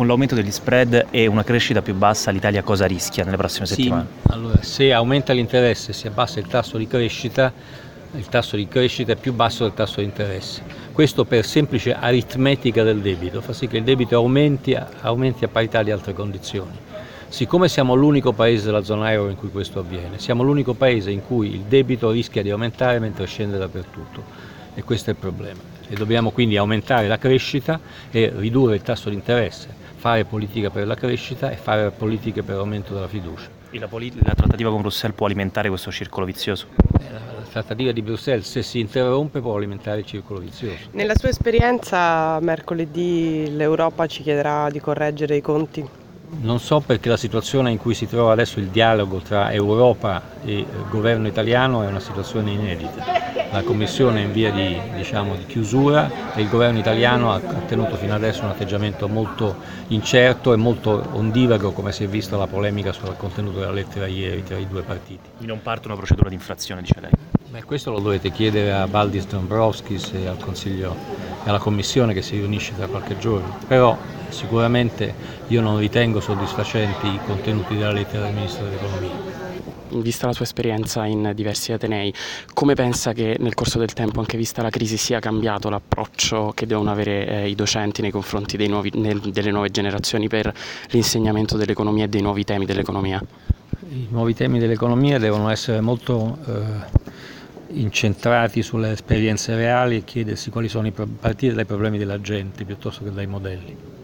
con l'aumento degli spread e una crescita più bassa l'Italia cosa rischia nelle prossime sì, settimane? Allora, se aumenta l'interesse e si abbassa il tasso di crescita, il tasso di crescita è più basso del tasso di interesse. Questo per semplice aritmetica del debito, fa sì che il debito aumenti, aumenti a parità di altre condizioni. Siccome siamo l'unico paese della zona euro in cui questo avviene, siamo l'unico paese in cui il debito rischia di aumentare mentre scende dappertutto e questo è il problema. E dobbiamo quindi aumentare la crescita e ridurre il tasso di interesse, fare politica per la crescita e fare politiche per l'aumento della fiducia. E la, polit- la trattativa con Bruxelles può alimentare questo circolo vizioso? Eh, la trattativa di Bruxelles, se si interrompe, può alimentare il circolo vizioso. Nella sua esperienza, mercoledì l'Europa ci chiederà di correggere i conti? Non so perché la situazione in cui si trova adesso il dialogo tra Europa e governo italiano è una situazione inedita. La Commissione è in via di, diciamo, di chiusura e il governo italiano ha, tenuto fino adesso un atteggiamento molto incerto e molto ondivago come si è visto la polemica sul contenuto della lettera ieri tra i due partiti. Quindi non parte una procedura di infrazione, dice lei? Beh, questo lo dovete chiedere a Valdis Dombrovskis e al Consiglio e alla Commissione che si riunisce tra qualche giorno. Però sicuramente io non ritengo soddisfacenti i contenuti della lettera del Ministro dell'Economia. Vista la sua esperienza in diversi Atenei, come pensa che nel corso del tempo, anche vista la crisi, sia cambiato l'approccio che devono avere eh, i docenti nei confronti nuovi, nel, delle nuove generazioni per l'insegnamento dell'economia e dei nuovi temi dell'economia? I nuovi temi dell'economia devono essere molto eh, incentrati sulle esperienze reali e chiedersi quali sono i partire dai problemi della gente piuttosto che dai modelli.